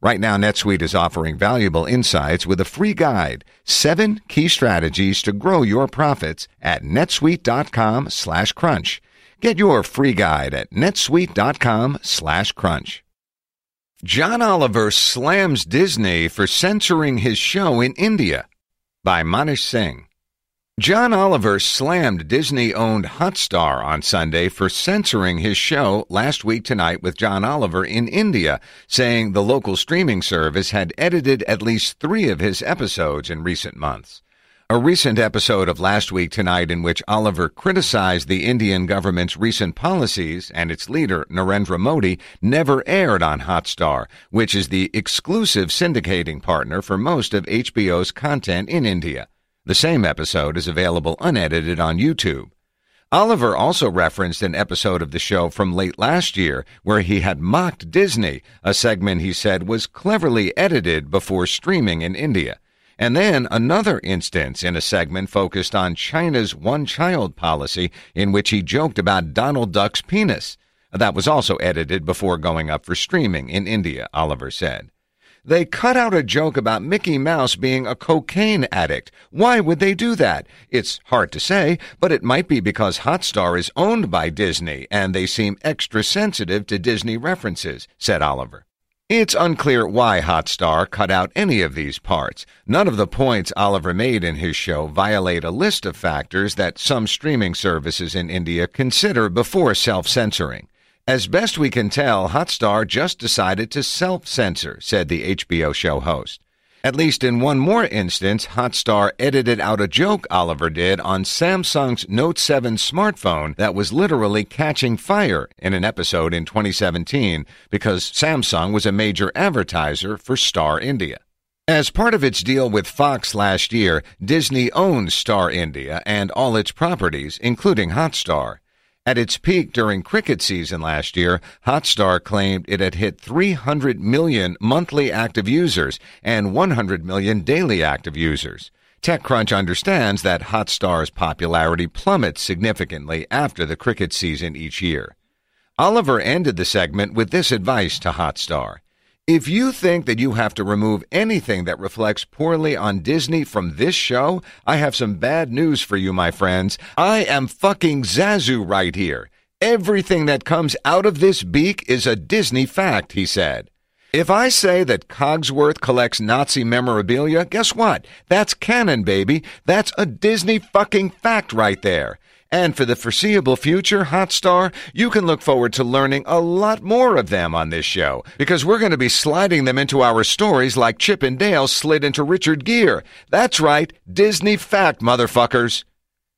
Right now, NetSuite is offering valuable insights with a free guide, seven key strategies to grow your profits at netsuite.com slash crunch. Get your free guide at netsuite.com slash crunch. John Oliver slams Disney for censoring his show in India by Manish Singh. John Oliver slammed Disney owned Hotstar on Sunday for censoring his show Last Week Tonight with John Oliver in India, saying the local streaming service had edited at least three of his episodes in recent months. A recent episode of Last Week Tonight in which Oliver criticized the Indian government's recent policies and its leader, Narendra Modi, never aired on Hotstar, which is the exclusive syndicating partner for most of HBO's content in India. The same episode is available unedited on YouTube. Oliver also referenced an episode of the show from late last year where he had mocked Disney, a segment he said was cleverly edited before streaming in India. And then another instance in a segment focused on China's one child policy in which he joked about Donald Duck's penis. That was also edited before going up for streaming in India, Oliver said. They cut out a joke about Mickey Mouse being a cocaine addict. Why would they do that? It's hard to say, but it might be because Hotstar is owned by Disney and they seem extra sensitive to Disney references, said Oliver. It's unclear why Hotstar cut out any of these parts. None of the points Oliver made in his show violate a list of factors that some streaming services in India consider before self-censoring. As best we can tell, Hotstar just decided to self-censor, said the HBO show host. At least in one more instance, Hotstar edited out a joke Oliver did on Samsung's Note 7 smartphone that was literally catching fire in an episode in 2017 because Samsung was a major advertiser for Star India. As part of its deal with Fox last year, Disney owns Star India and all its properties, including Hotstar. At its peak during cricket season last year, Hotstar claimed it had hit 300 million monthly active users and 100 million daily active users. TechCrunch understands that Hotstar's popularity plummets significantly after the cricket season each year. Oliver ended the segment with this advice to Hotstar. If you think that you have to remove anything that reflects poorly on Disney from this show, I have some bad news for you, my friends. I am fucking Zazu right here. Everything that comes out of this beak is a Disney fact, he said. If I say that Cogsworth collects Nazi memorabilia, guess what? That's canon, baby. That's a Disney fucking fact right there. And for the foreseeable future, Hotstar, you can look forward to learning a lot more of them on this show because we're going to be sliding them into our stories like Chip and Dale slid into Richard Gere. That's right, Disney fact, motherfuckers.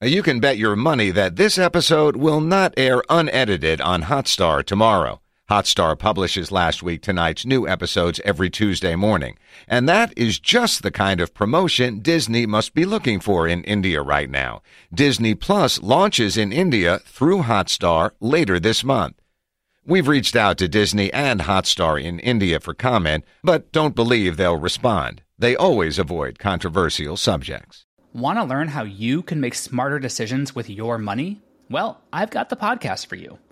You can bet your money that this episode will not air unedited on Hotstar tomorrow. Hotstar publishes last week tonight's new episodes every Tuesday morning. And that is just the kind of promotion Disney must be looking for in India right now. Disney Plus launches in India through Hotstar later this month. We've reached out to Disney and Hotstar in India for comment, but don't believe they'll respond. They always avoid controversial subjects. Want to learn how you can make smarter decisions with your money? Well, I've got the podcast for you.